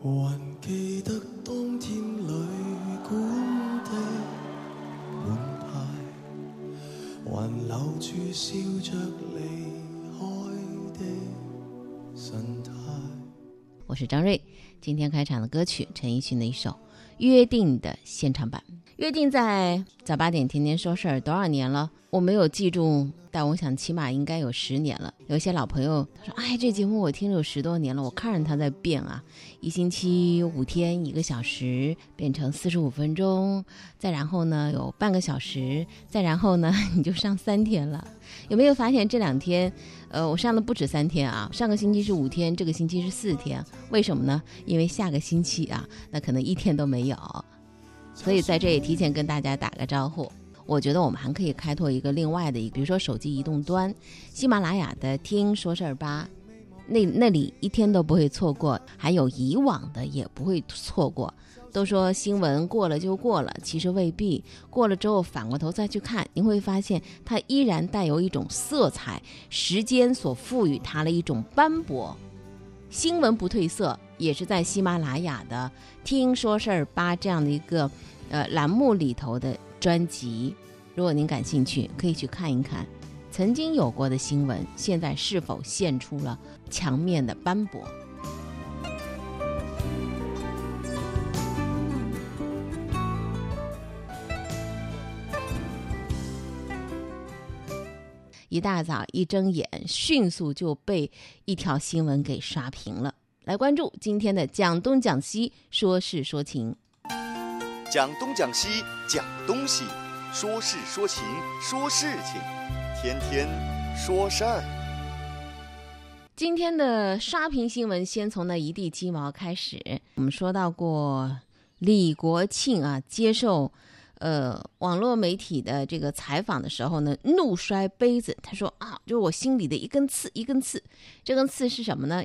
还记得当天旅馆的门牌，还留住笑着离开的神态。我是张瑞，今天开场的歌曲陈奕迅的一首《约定》的现场版。约定在早八点天天说事儿多少年了？我没有记住，但我想起码应该有十年了。有些老朋友他说：“哎，这节目我听了有十多年了，我看着它在变啊，一星期五天一个小时变成四十五分钟，再然后呢有半个小时，再然后呢你就上三天了。有没有发现这两天，呃，我上的不止三天啊？上个星期是五天，这个星期是四天，为什么呢？因为下个星期啊，那可能一天都没有。”所以在这里提前跟大家打个招呼，我觉得我们还可以开拓一个另外的一，比如说手机移动端，喜马拉雅的听说事儿吧，那那里一天都不会错过，还有以往的也不会错过。都说新闻过了就过了，其实未必，过了之后反过头再去看，你会发现它依然带有一种色彩，时间所赋予它的一种斑驳。新闻不褪色，也是在喜马拉雅的“听说事儿吧”这样的一个呃栏目里头的专辑。如果您感兴趣，可以去看一看，曾经有过的新闻，现在是否现出了墙面的斑驳。一大早一睁眼，迅速就被一条新闻给刷屏了。来关注今天的讲东讲西，说事说情。讲东讲西讲东西，说事说情说事情，天天说事儿。今天的刷屏新闻，先从那一地鸡毛开始。我们说到过李国庆啊，接受。呃，网络媒体的这个采访的时候呢，怒摔杯子。他说啊，就是我心里的一根刺，一根刺。这根刺是什么呢？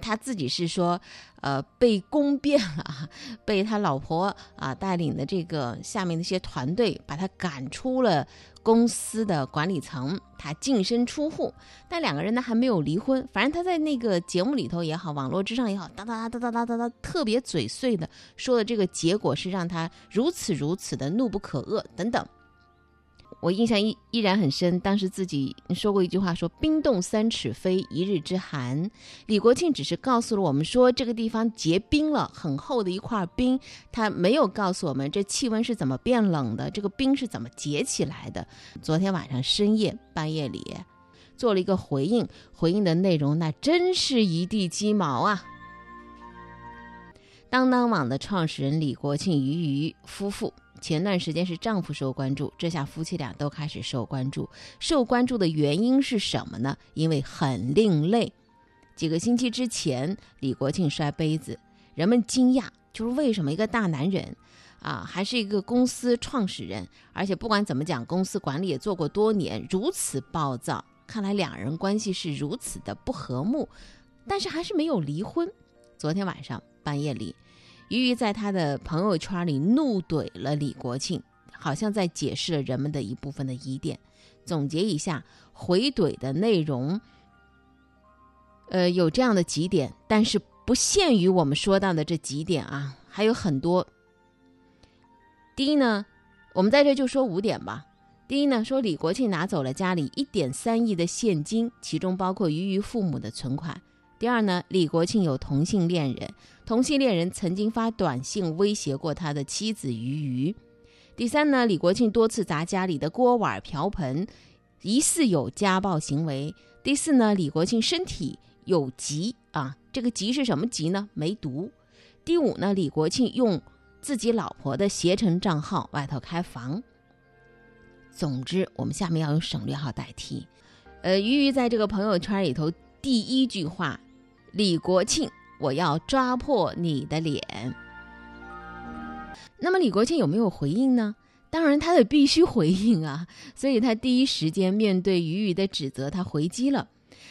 他自己是说，呃，被攻变了，被他老婆啊带领的这个下面的一些团队把他赶出了。公司的管理层，他净身出户，但两个人呢还没有离婚。反正他在那个节目里头也好，网络之上也好，哒哒哒哒哒哒哒，特别嘴碎的说的这个结果是让他如此如此的怒不可遏等等。我印象依依然很深，当时自己说过一句话，说“冰冻三尺非一日之寒”。李国庆只是告诉了我们说这个地方结冰了，很厚的一块冰，他没有告诉我们这气温是怎么变冷的，这个冰是怎么结起来的。昨天晚上深夜半夜里做了一个回应，回应的内容那真是一地鸡毛啊！当当网的创始人李国庆、俞渝夫妇。前段时间是丈夫受关注，这下夫妻俩都开始受关注。受关注的原因是什么呢？因为很另类。几个星期之前，李国庆摔杯子，人们惊讶，就是为什么一个大男人，啊，还是一个公司创始人，而且不管怎么讲，公司管理也做过多年，如此暴躁。看来两人关系是如此的不和睦，但是还是没有离婚。昨天晚上半夜里。于于在他的朋友圈里怒怼了李国庆，好像在解释了人们的一部分的疑点。总结一下回怼的内容，呃，有这样的几点，但是不限于我们说到的这几点啊，还有很多。第一呢，我们在这就说五点吧。第一呢，说李国庆拿走了家里一点三亿的现金，其中包括于于父母的存款。第二呢，李国庆有同性恋人，同性恋人曾经发短信威胁过他的妻子俞渝。第三呢，李国庆多次砸家里的锅碗瓢盆，疑似有家暴行为。第四呢，李国庆身体有疾啊，这个疾是什么疾呢？梅毒。第五呢，李国庆用自己老婆的携程账号外头开房。总之，我们下面要用省略号代替。呃，俞渝在这个朋友圈里头第一句话。李国庆，我要抓破你的脸。那么李国庆有没有回应呢？当然，他得必须回应啊！所以他第一时间面对俞渝的指责，他回击了。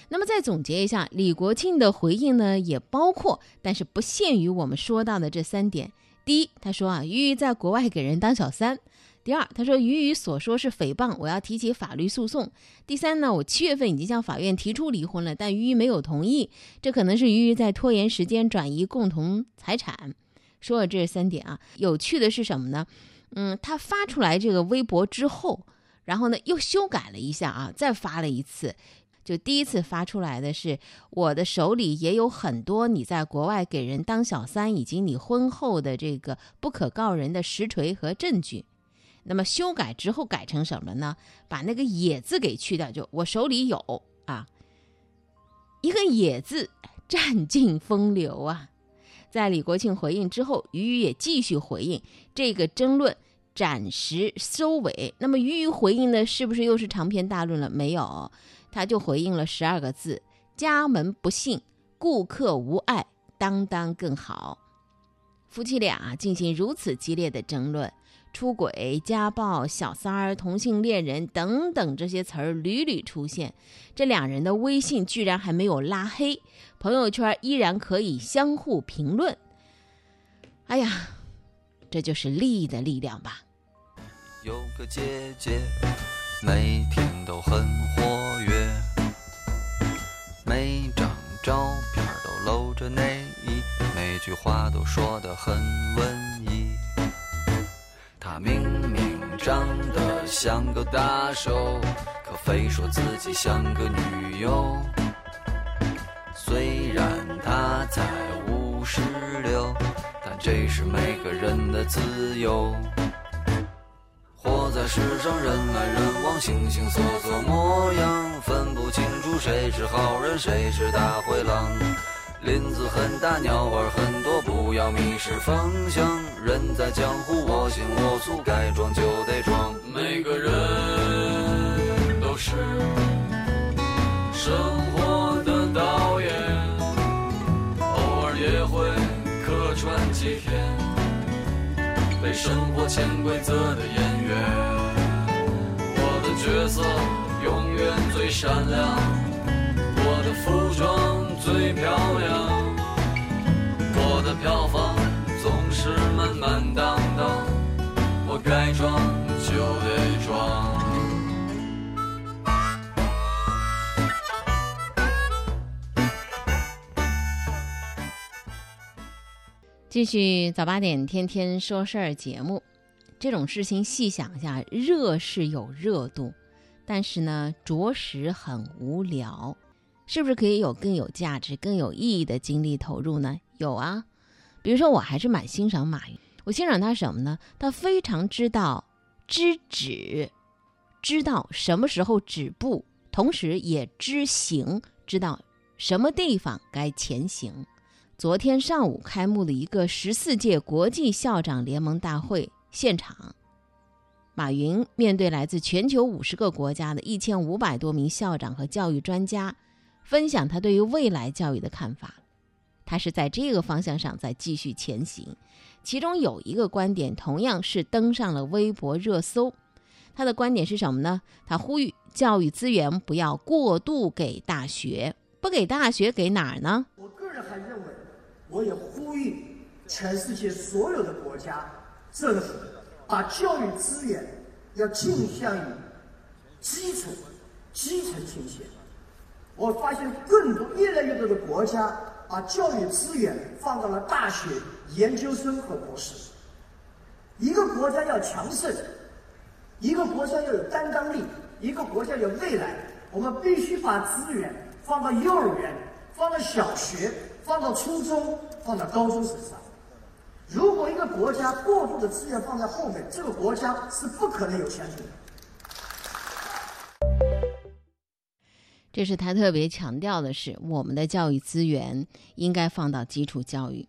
那么再总结一下，李国庆的回应呢，也包括，但是不限于我们说到的这三点。第一，他说啊，俞渝在国外给人当小三；第二，他说于于所说是诽谤，我要提起法律诉讼。第三呢，我七月份已经向法院提出离婚了，但于于没有同意，这可能是于于在拖延时间转移共同财产。说了这三点啊，有趣的是什么呢？嗯，他发出来这个微博之后，然后呢又修改了一下啊，再发了一次。就第一次发出来的是我的手里也有很多你在国外给人当小三以及你婚后的这个不可告人的实锤和证据。那么修改之后改成什么呢？把那个“也”字给去掉，就我手里有啊，一个“也”字占尽风流啊。在李国庆回应之后，于于也继续回应，这个争论暂时收尾。那么于于回应的是不是又是长篇大论了？没有。他就回应了十二个字：“家门不幸，顾客无爱，当当更好。”夫妻俩进行如此激烈的争论，出轨、家暴、小三儿、同性恋人等等这些词儿屡屡出现。这两人的微信居然还没有拉黑，朋友圈依然可以相互评论。哎呀，这就是利益的力量吧。有个姐姐，每天都很活跃。每张照片都露着内衣，每句话都说得很文艺。他明明长得像个大手，可非说自己像个女友。虽然他才五十六，但这是每个人的自由。活在世上，人来人往，形形色色模样，分不清楚谁是好人，谁是大灰狼。林子很大，鸟儿很多，不要迷失方向。人在江湖，我行我素，该装就得装。每个人都是生活的导演，偶尔也会客串几天。被生活潜规则的演员，我的角色永远最闪亮，我的服装最漂亮，我的票房是满满当当，我该装就得装。继续早八点，天天说事儿节目。这种事情细想一下，热是有热度，但是呢，着实很无聊。是不是可以有更有价值、更有意义的精力投入呢？有啊，比如说，我还是蛮欣赏马云。我欣赏他什么呢？他非常知道知止，知道什么时候止步，同时也知行，知道什么地方该前行。昨天上午开幕的一个十四届国际校长联盟大会现场，马云面对来自全球五十个国家的一千五百多名校长和教育专家，分享他对于未来教育的看法。他是在这个方向上在继续前行。其中有一个观点，同样是登上了微博热搜。他的观点是什么呢？他呼吁教育资源不要过度给大学，不给大学给哪儿呢？我个人还认为。我也呼吁全世界所有的国家政府，把教育资源要倾向于基础、基层倾斜。我发现更多、越来越多的国家把教育资源放到了大学、研究生和博士。一个国家要强盛，一个国家要有担当力，一个国家有未来，我们必须把资源放到幼儿园，放到小学。放到初中，放到高中身上。如果一个国家过度的资源放在后面，这个国家是不可能有前途的。这是他特别强调的是，我们的教育资源应该放到基础教育。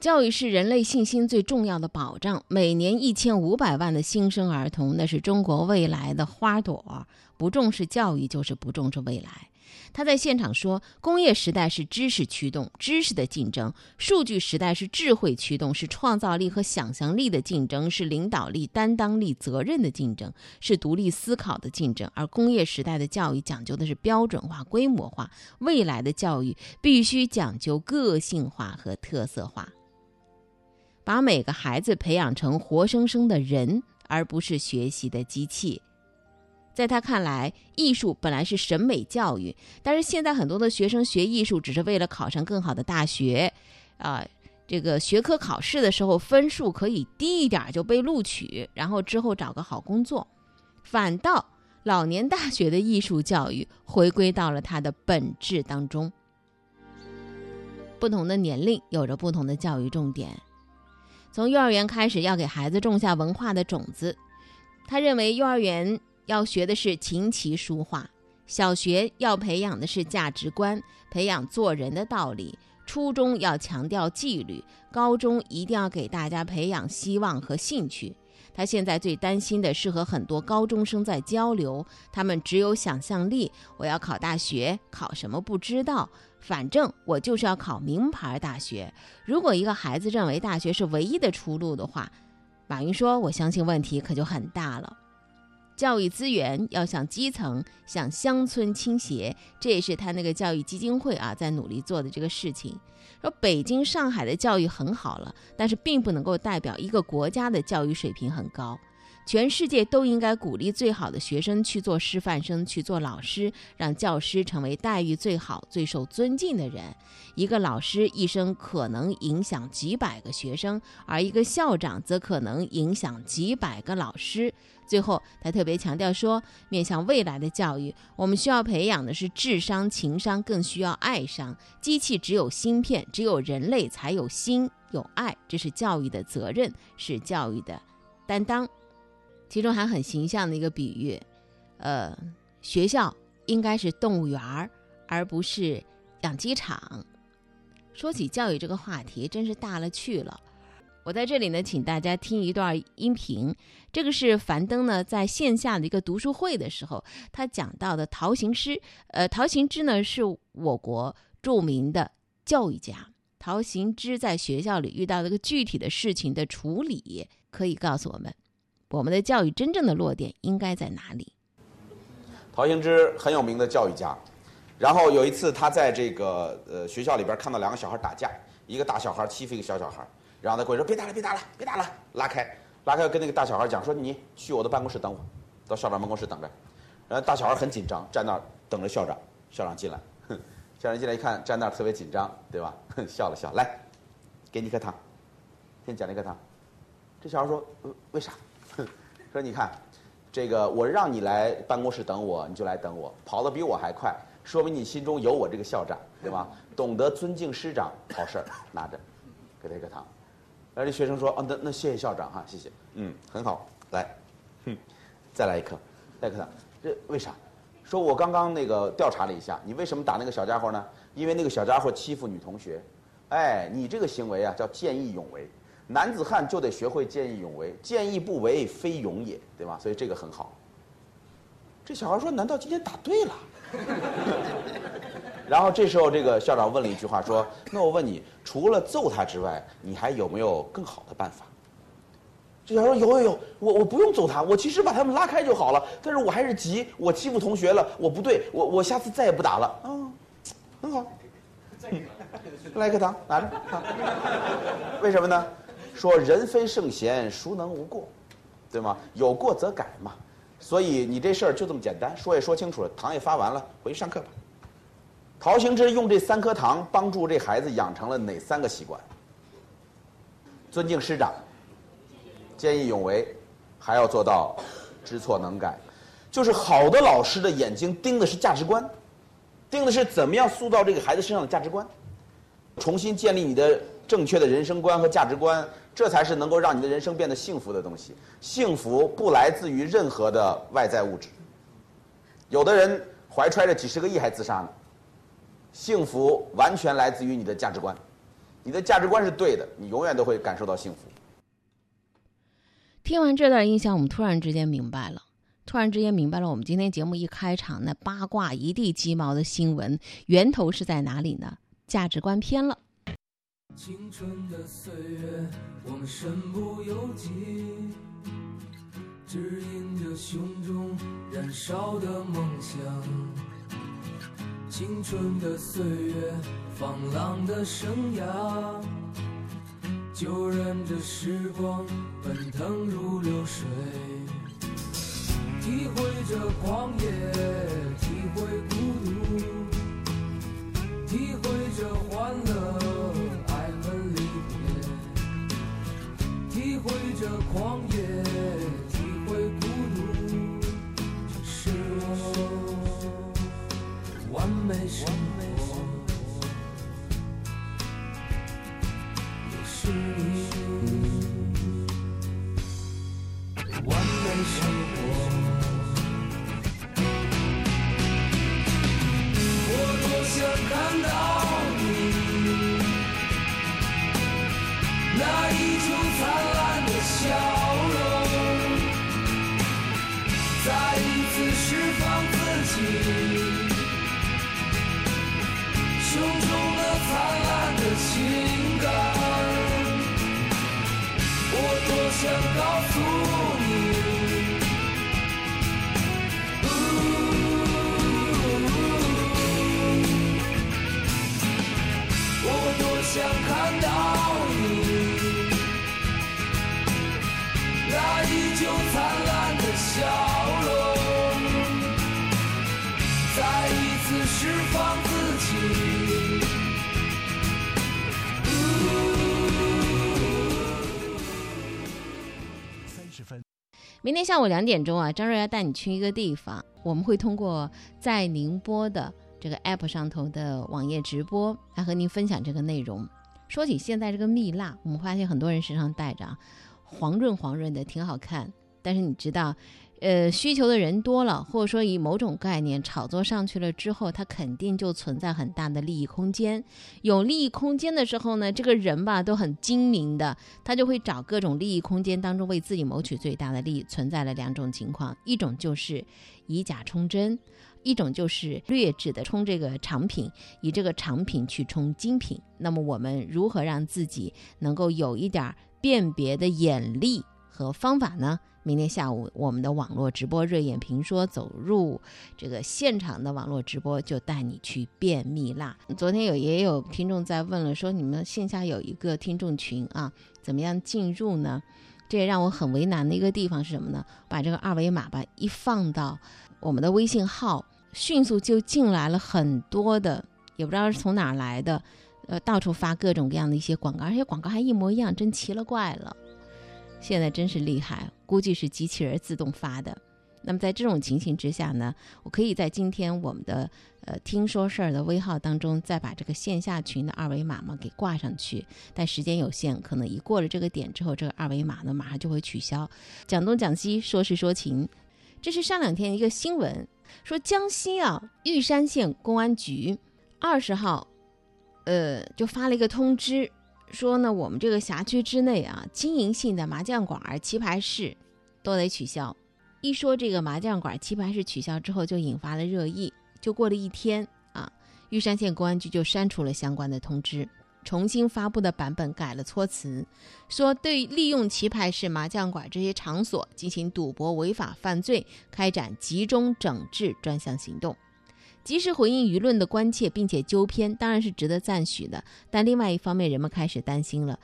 教育是人类信心最重要的保障。每年一千五百万的新生儿童，那是中国未来的花朵。不重视教育，就是不重视未来。他在现场说：“工业时代是知识驱动，知识的竞争；数据时代是智慧驱动，是创造力和想象力的竞争，是领导力、担当力、责任的竞争，是独立思考的竞争。而工业时代的教育讲究的是标准化、规模化，未来的教育必须讲究个性化和特色化，把每个孩子培养成活生生的人。”而不是学习的机器。在他看来，艺术本来是审美教育，但是现在很多的学生学艺术只是为了考上更好的大学，啊，这个学科考试的时候分数可以低一点就被录取，然后之后找个好工作，反倒老年大学的艺术教育回归到了它的本质当中。不同的年龄有着不同的教育重点，从幼儿园开始要给孩子种下文化的种子，他认为幼儿园。要学的是琴棋书画，小学要培养的是价值观，培养做人的道理；初中要强调纪律，高中一定要给大家培养希望和兴趣。他现在最担心的是和很多高中生在交流，他们只有想象力。我要考大学，考什么不知道，反正我就是要考名牌大学。如果一个孩子认为大学是唯一的出路的话，马云说：“我相信问题可就很大了。”教育资源要向基层、向乡村倾斜，这也是他那个教育基金会啊在努力做的这个事情。说北京、上海的教育很好了，但是并不能够代表一个国家的教育水平很高。全世界都应该鼓励最好的学生去做师范生，去做老师，让教师成为待遇最好、最受尊敬的人。一个老师一生可能影响几百个学生，而一个校长则可能影响几百个老师。最后，他特别强调说，面向未来的教育，我们需要培养的是智商、情商，更需要爱商。机器只有芯片，只有人类才有心、有爱，这是教育的责任，是教育的担当。其中还很形象的一个比喻，呃，学校应该是动物园儿，而不是养鸡场。说起教育这个话题，真是大了去了。我在这里呢，请大家听一段音频。这个是樊登呢在线下的一个读书会的时候，他讲到的陶行知。呃，陶行知呢是我国著名的教育家。陶行知在学校里遇到了个具体的事情的处理，可以告诉我们。我们的教育真正的落点应该在哪里？陶行知很有名的教育家，然后有一次他在这个呃学校里边看到两个小孩打架，一个大小孩欺负一个小小孩，然后他过去说别打了别打了别打了，拉开拉开跟那个大小孩讲说你去我的办公室等我，到校长办公室等着，然后大小孩很紧张站那儿等着校长，校长进来，哼 校长进来一看站那儿特别紧张对吧？哼 笑了笑来，给你一颗糖，先奖励一颗糖，这小孩说为啥？说你看，这个我让你来办公室等我，你就来等我，跑得比我还快，说明你心中有我这个校长，对吧？懂得尊敬师长，好事儿，拿着，给他一个糖。然后这学生说：“哦，那那谢谢校长哈，谢谢，嗯，很好，来，哼，再来一颗，再颗糖。这为啥？说我刚刚那个调查了一下，你为什么打那个小家伙呢？因为那个小家伙欺负女同学，哎，你这个行为啊叫见义勇为。”男子汉就得学会见义勇为，见义不为非勇也，对吧？所以这个很好。这小孩说：“难道今天打对了？” 然后这时候，这个校长问了一句话，说：“那我问你，除了揍他之外，你还有没有更好的办法？”这小孩说：“有有有，我我不用揍他，我其实把他们拉开就好了。但是我还是急，我欺负同学了，我不对，我我下次再也不打了。”嗯，很好。来一颗糖，拿着。为什么呢？说人非圣贤，孰能无过，对吗？有过则改嘛。所以你这事儿就这么简单，说也说清楚了，糖也发完了，回去上课吧。陶行知用这三颗糖帮助这孩子养成了哪三个习惯？尊敬师长，见义勇为，还要做到知错能改。就是好的老师的眼睛盯的是价值观，盯的是怎么样塑造这个孩子身上的价值观，重新建立你的正确的人生观和价值观。这才是能够让你的人生变得幸福的东西。幸福不来自于任何的外在物质。有的人怀揣着几十个亿还自杀呢。幸福完全来自于你的价值观。你的价值观是对的，你永远都会感受到幸福。听完这段音响，我们突然之间明白了，突然之间明白了，我们今天节目一开场那八卦一地鸡毛的新闻源头是在哪里呢？价值观偏了。青春的岁月，我们身不由己，指引着胸中燃烧的梦想。青春的岁月，放浪的生涯，就任这时光奔腾如流水，体会着狂野，体会孤独，体会着欢乐，会着狂野，体会孤独，这是我完美生活。也是你完美生活。想告诉明天下午两点钟啊，张瑞要带你去一个地方，我们会通过在宁波的这个 app 上头的网页直播来和您分享这个内容。说起现在这个蜜蜡，我们发现很多人身上带着啊，黄润黄润的，挺好看。但是你知道，呃，需求的人多了，或者说以某种概念炒作上去了之后，它肯定就存在很大的利益空间。有利益空间的时候呢，这个人吧都很精明的，他就会找各种利益空间当中为自己谋取最大的利益。存在了两种情况，一种就是以假充真。一种就是劣质的冲这个产品，以这个产品去冲精品。那么我们如何让自己能够有一点辨别的眼力和方法呢？明天下午我们的网络直播热眼评说走入这个现场的网络直播，就带你去辨蜜蜡。昨天有也有听众在问了，说你们线下有一个听众群啊，怎么样进入呢？这也让我很为难的一个地方是什么呢？把这个二维码吧一放到我们的微信号。迅速就进来了很多的，也不知道是从哪儿来的，呃，到处发各种各样的一些广告，而且广告还一模一样，真奇了怪了。现在真是厉害，估计是机器人自动发的。那么在这种情形之下呢，我可以在今天我们的呃听说事儿的微号当中，再把这个线下群的二维码嘛给挂上去。但时间有限，可能一过了这个点之后，这个二维码呢马上就会取消。讲东讲西，说事说情，这是上两天一个新闻。说江西啊，玉山县公安局二十号，呃，就发了一个通知，说呢，我们这个辖区之内啊，经营性的麻将馆、棋牌室都得取消。一说这个麻将馆、棋牌室取消之后，就引发了热议。就过了一天啊，玉山县公安局就删除了相关的通知。重新发布的版本改了措辞，说对利用棋牌室、麻将馆这些场所进行赌博违法犯罪，开展集中整治专项行动，及时回应舆论的关切，并且纠偏，当然是值得赞许的。但另外一方面，人们开始担心了：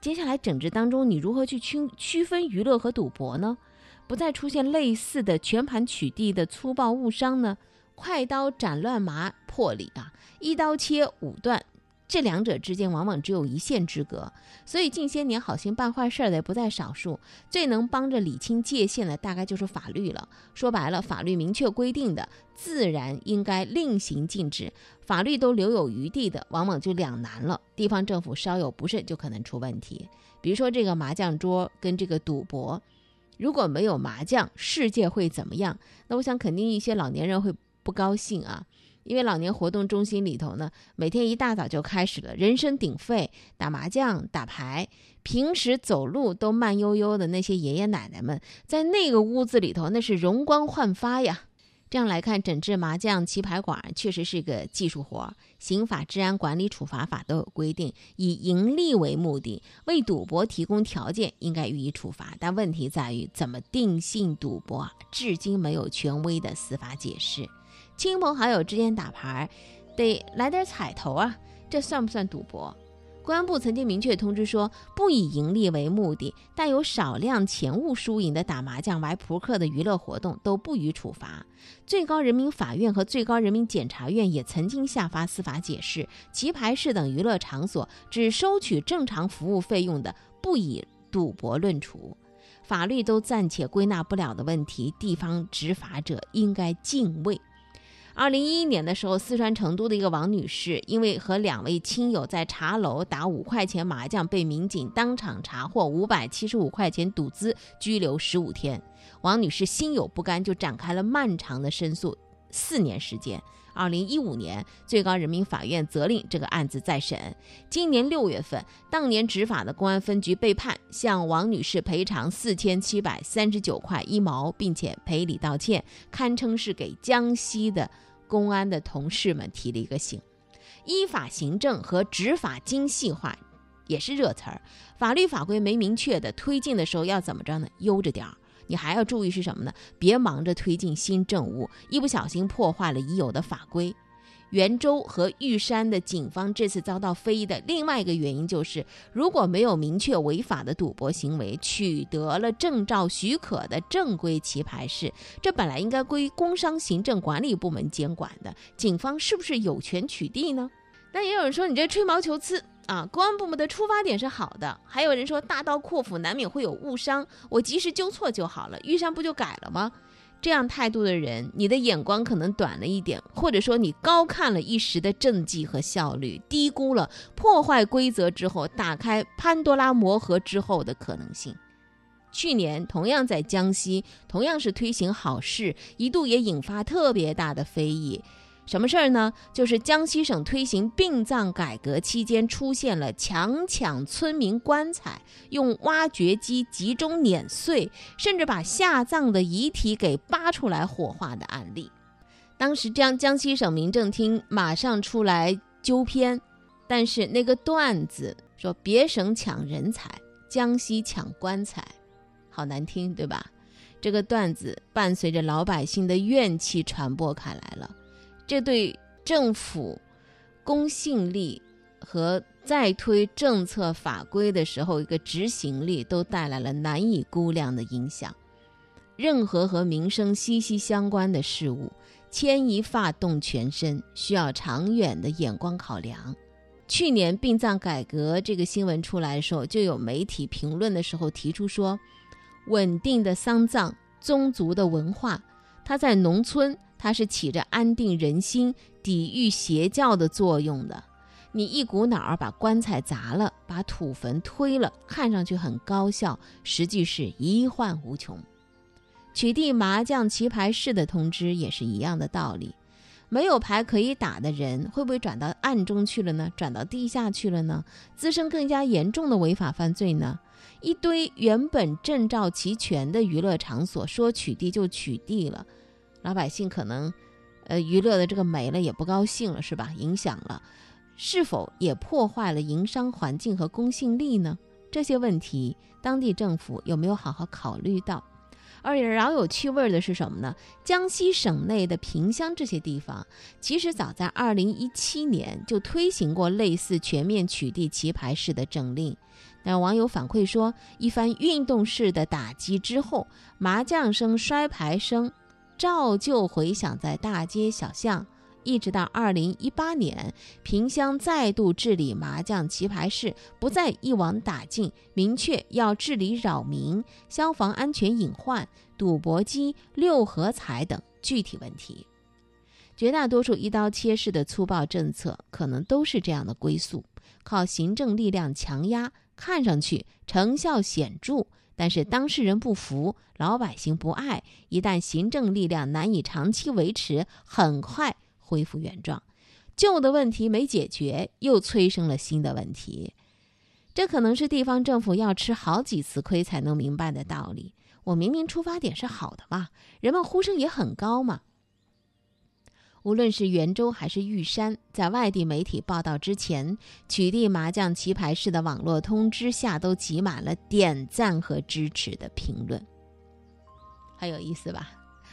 接下来整治当中，你如何去区区分娱乐和赌博呢？不再出现类似的全盘取缔的粗暴误伤呢？快刀斩乱麻破例啊，一刀切五断。这两者之间往往只有一线之隔，所以近些年好心办坏事儿的不在少数。最能帮着理清界限的，大概就是法律了。说白了，法律明确规定的，自然应该另行禁止；法律都留有余地的，往往就两难了。地方政府稍有不慎，就可能出问题。比如说这个麻将桌跟这个赌博，如果没有麻将，世界会怎么样？那我想肯定一些老年人会不高兴啊。因为老年活动中心里头呢，每天一大早就开始了，人声鼎沸，打麻将、打牌。平时走路都慢悠悠的那些爷爷奶奶们，在那个屋子里头，那是容光焕发呀。这样来看，整治麻将、棋牌馆确实是个技术活。刑法、治安管理处罚法都有规定，以盈利为目的，为赌博提供条件，应该予以处罚。但问题在于，怎么定性赌博？至今没有权威的司法解释。亲朋好友之间打牌，得来点彩头啊，这算不算赌博？公安部曾经明确通知说，不以盈利为目的，带有少量钱物输赢的打麻将、玩扑克的娱乐活动都不予处罚。最高人民法院和最高人民检察院也曾经下发司法解释，棋牌室等娱乐场所只收取正常服务费用的，不以赌博论处。法律都暂且归纳不了的问题，地方执法者应该敬畏。二零一一年的时候，四川成都的一个王女士，因为和两位亲友在茶楼打五块钱麻将，被民警当场查获五百七十五块钱赌资，拘留十五天。王女士心有不甘，就展开了漫长的申诉，四年时间。二零一五年，最高人民法院责令这个案子再审。今年六月份，当年执法的公安分局被判向王女士赔偿四千七百三十九块一毛，并且赔礼道歉，堪称是给江西的公安的同事们提了一个醒。依法行政和执法精细化也是热词儿，法律法规没明确的推进的时候要怎么着呢？悠着点儿。你还要注意是什么呢？别忙着推进新政务，一不小心破坏了已有的法规。袁州和玉山的警方这次遭到非议的另外一个原因就是，如果没有明确违法的赌博行为，取得了证照许可的正规棋牌室，这本来应该归工商行政管理部门监管的，警方是不是有权取缔呢？但也有人说你这吹毛求疵。啊，公安部门的出发点是好的，还有人说大刀阔斧难免会有误伤，我及时纠错就好了，遇上不就改了吗？这样态度的人，你的眼光可能短了一点，或者说你高看了一时的政绩和效率，低估了破坏规则之后打开潘多拉魔盒之后的可能性。去年同样在江西，同样是推行好事，一度也引发特别大的非议。什么事儿呢？就是江西省推行殡葬改革期间，出现了强抢村民棺材，用挖掘机集中碾碎，甚至把下葬的遗体给扒出来火化的案例。当时江江西省民政厅马上出来纠偏，但是那个段子说别省抢人才，江西抢棺材，好难听，对吧？这个段子伴随着老百姓的怨气传播开来了。这对政府公信力和再推政策法规的时候一个执行力都带来了难以估量的影响。任何和民生息息相关的事物，牵一发动全身，需要长远的眼光考量。去年殡葬改革这个新闻出来的时候，就有媒体评论的时候提出说，稳定的丧葬、宗族的文化，它在农村。它是起着安定人心、抵御邪教的作用的。你一股脑儿把棺材砸了，把土坟推了，看上去很高效，实际是一患无穷。取缔麻将棋牌室的通知也是一样的道理。没有牌可以打的人，会不会转到暗中去了呢？转到地下去了呢？滋生更加严重的违法犯罪呢？一堆原本证照齐全的娱乐场所，说取缔就取缔了。老百姓可能，呃，娱乐的这个没了也不高兴了，是吧？影响了，是否也破坏了营商环境和公信力呢？这些问题，当地政府有没有好好考虑到？而也饶有趣味的是什么呢？江西省内的萍乡这些地方，其实早在二零一七年就推行过类似全面取缔棋牌室的政令。但网友反馈说，一番运动式的打击之后，麻将声、摔牌声。照旧回响在大街小巷，一直到二零一八年，萍乡再度治理麻将棋牌室，不再一网打尽，明确要治理扰民、消防安全隐患、赌博机、六合彩等具体问题。绝大多数一刀切式的粗暴政策，可能都是这样的归宿：靠行政力量强压，看上去成效显著。但是当事人不服，老百姓不爱，一旦行政力量难以长期维持，很快恢复原状。旧的问题没解决，又催生了新的问题。这可能是地方政府要吃好几次亏才能明白的道理。我明明出发点是好的嘛，人们呼声也很高嘛。无论是袁州还是玉山，在外地媒体报道之前，取缔麻将棋牌室的网络通知下都挤满了点赞和支持的评论，很有意思吧？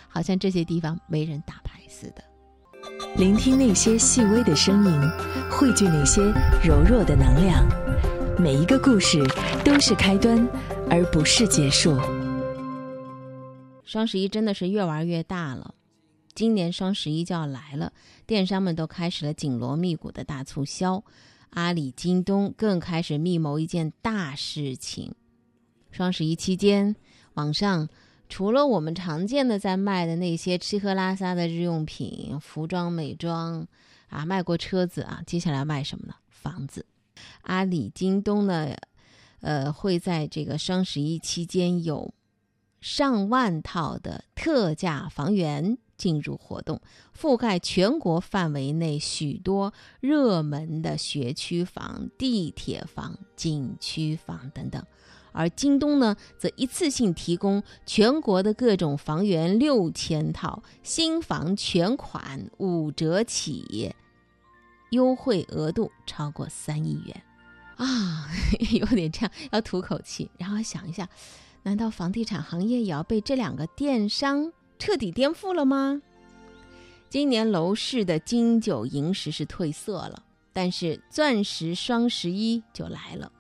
好像这些地方没人打牌似的。聆听那些细微的声音，汇聚那些柔弱的能量。每一个故事都是开端，而不是结束。双十一真的是越玩越大了，今年双十一就要来了，电商们都开始了紧锣密鼓的大促销，阿里、京东更开始密谋一件大事情。双十一期间，网上除了我们常见的在卖的那些吃喝拉撒的日用品、服装、美妆啊，卖过车子啊，接下来卖什么呢？房子。阿里、京东呢，呃，会在这个双十一期间有上万套的特价房源进入活动，覆盖全国范围内许多热门的学区房、地铁房、景区房等等。而京东呢，则一次性提供全国的各种房源六千套，新房全款五折起，优惠额度超过三亿元。啊，有点这样，要吐口气，然后想一下，难道房地产行业也要被这两个电商彻底颠覆了吗？今年楼市的金九银十是褪色了，但是钻石双十一就来了。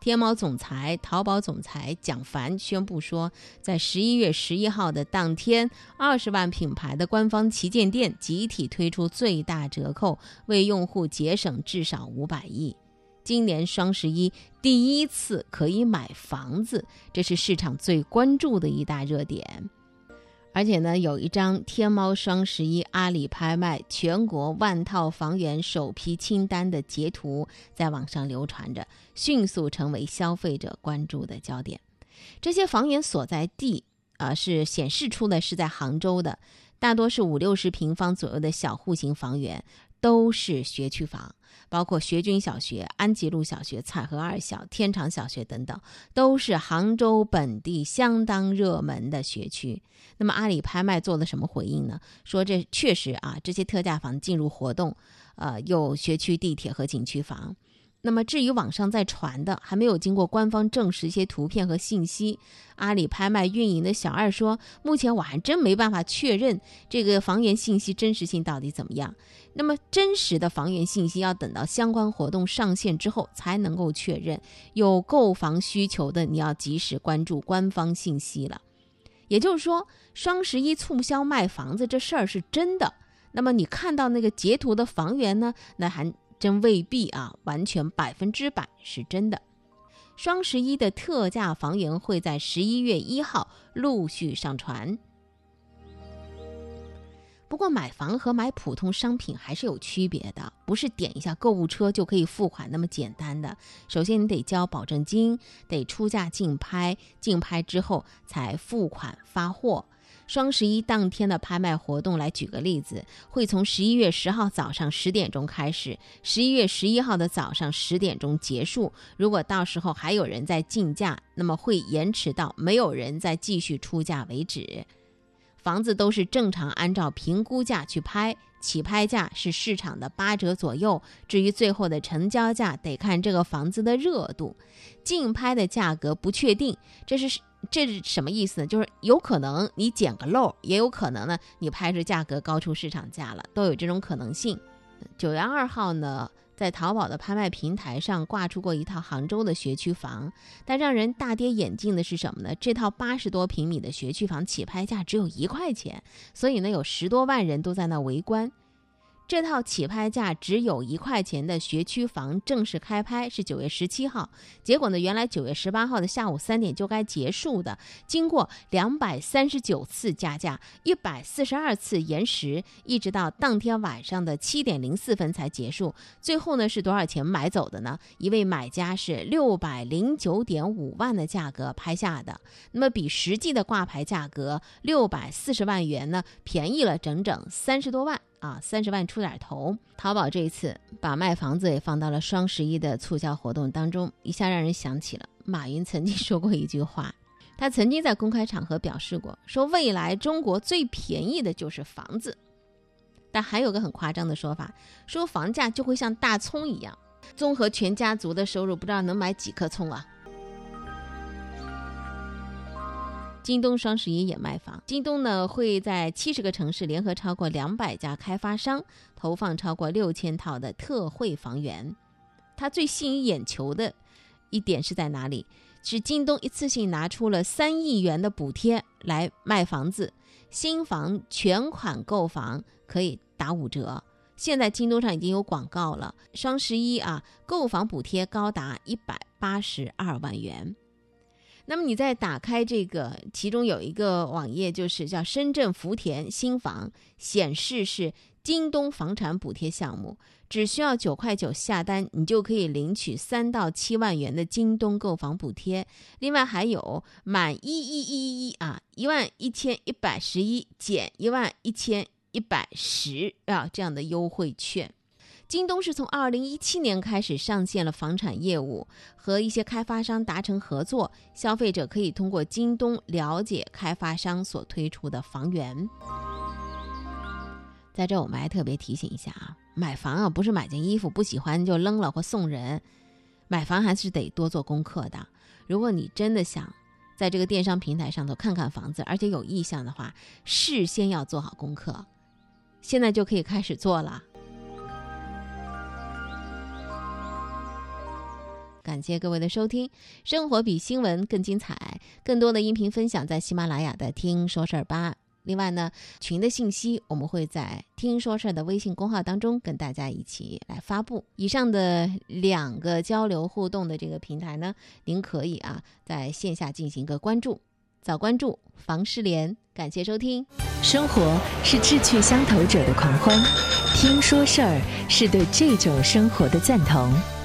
天猫总裁、淘宝总裁蒋凡宣布说，在十一月十一号的当天，二十万品牌的官方旗舰店集体推出最大折扣，为用户节省至少五百亿。今年双十一第一次可以买房子，这是市场最关注的一大热点。而且呢，有一张天猫双十一阿里拍卖全国万套房源首批清单的截图在网上流传着，迅速成为消费者关注的焦点。这些房源所在地啊、是显示出的是在杭州的，大多是五六十平方左右的小户型房源，都是学区房。包括学军小学、安吉路小学、彩荷二小、天长小学等等，都是杭州本地相当热门的学区。那么阿里拍卖做了什么回应呢？说这确实啊，这些特价房进入活动，呃，有学区地铁和景区房。那么至于网上在传的，还没有经过官方证实一些图片和信息，阿里拍卖运营的小二说，目前我还真没办法确认这个房源信息真实性到底怎么样。那么真实的房源信息要等到相关活动上线之后才能够确认。有购房需求的，你要及时关注官方信息了。也就是说，双十一促销卖房子这事儿是真的。那么你看到那个截图的房源呢？那还真未必啊，完全百分之百是真的。双十一的特价房源会在十一月一号陆续上传。不过买房和买普通商品还是有区别的，不是点一下购物车就可以付款那么简单的。首先你得交保证金，得出价竞拍，竞拍之后才付款发货。双十一当天的拍卖活动，来举个例子，会从十一月十号早上十点钟开始，十一月十一号的早上十点钟结束。如果到时候还有人在竞价，那么会延迟到没有人再继续出价为止。房子都是正常按照评估价去拍，起拍价是市场的八折左右。至于最后的成交价，得看这个房子的热度。竞拍的价格不确定，这是这是什么意思呢？就是有可能你捡个漏，也有可能呢你拍出价格高出市场价了，都有这种可能性。九月二号呢，在淘宝的拍卖平台上挂出过一套杭州的学区房，但让人大跌眼镜的是什么呢？这套八十多平米的学区房起拍价只有一块钱，所以呢有十多万人都在那围观。这套起拍价只有一块钱的学区房正式开拍是九月十七号，结果呢，原来九月十八号的下午三点就该结束的，经过两百三十九次加价，一百四十二次延时，一直到当天晚上的七点零四分才结束。最后呢是多少钱买走的呢？一位买家是六百零九点五万的价格拍下的，那么比实际的挂牌价格六百四十万元呢便宜了整整三十多万。啊，三十万出点头。淘宝这一次把卖房子也放到了双十一的促销活动当中，一下让人想起了马云曾经 说过一句话。他曾经在公开场合表示过，说未来中国最便宜的就是房子。但还有个很夸张的说法，说房价就会像大葱一样，综合全家族的收入，不知道能买几颗葱啊。京东双十一也卖房，京东呢会在七十个城市联合超过两百家开发商，投放超过六千套的特惠房源。它最吸引眼球的一点是在哪里？是京东一次性拿出了三亿元的补贴来卖房子，新房全款购房可以打五折。现在京东上已经有广告了，双十一啊，购房补贴高达一百八十二万元。那么你再打开这个，其中有一个网页，就是叫深圳福田新房，显示是京东房产补贴项目，只需要九块九下单，你就可以领取三到七万元的京东购房补贴。另外还有满一一一一啊，一万一千一百十一减一万一千一百十啊这样的优惠券。京东是从二零一七年开始上线了房产业务，和一些开发商达成合作，消费者可以通过京东了解开发商所推出的房源。在这，我们还特别提醒一下啊，买房啊不是买件衣服不喜欢就扔了或送人，买房还是得多做功课的。如果你真的想在这个电商平台上头看看房子，而且有意向的话，事先要做好功课，现在就可以开始做了。感谢各位的收听，生活比新闻更精彩。更多的音频分享在喜马拉雅的“听说事儿吧”。另外呢，群的信息我们会在“听说事儿”的微信公号当中跟大家一起来发布。以上的两个交流互动的这个平台呢，您可以啊在线下进行一个关注，早关注房失联。感谢收听。生活是志趣相投者的狂欢，听说事儿是对这种生活的赞同。